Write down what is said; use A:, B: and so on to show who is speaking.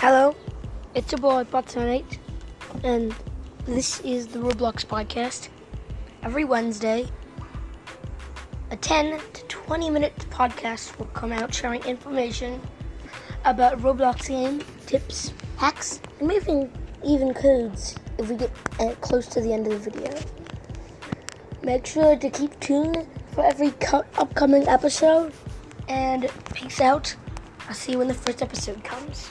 A: Hello, it's your boy Bot78, and this is the Roblox podcast. Every Wednesday, a 10 to 20 minute podcast will come out sharing information about Roblox game, tips, hacks, and maybe even codes if we get uh, close to the end of the video. Make sure to keep tuned for every co- upcoming episode, and peace out. I'll see you when the first episode comes.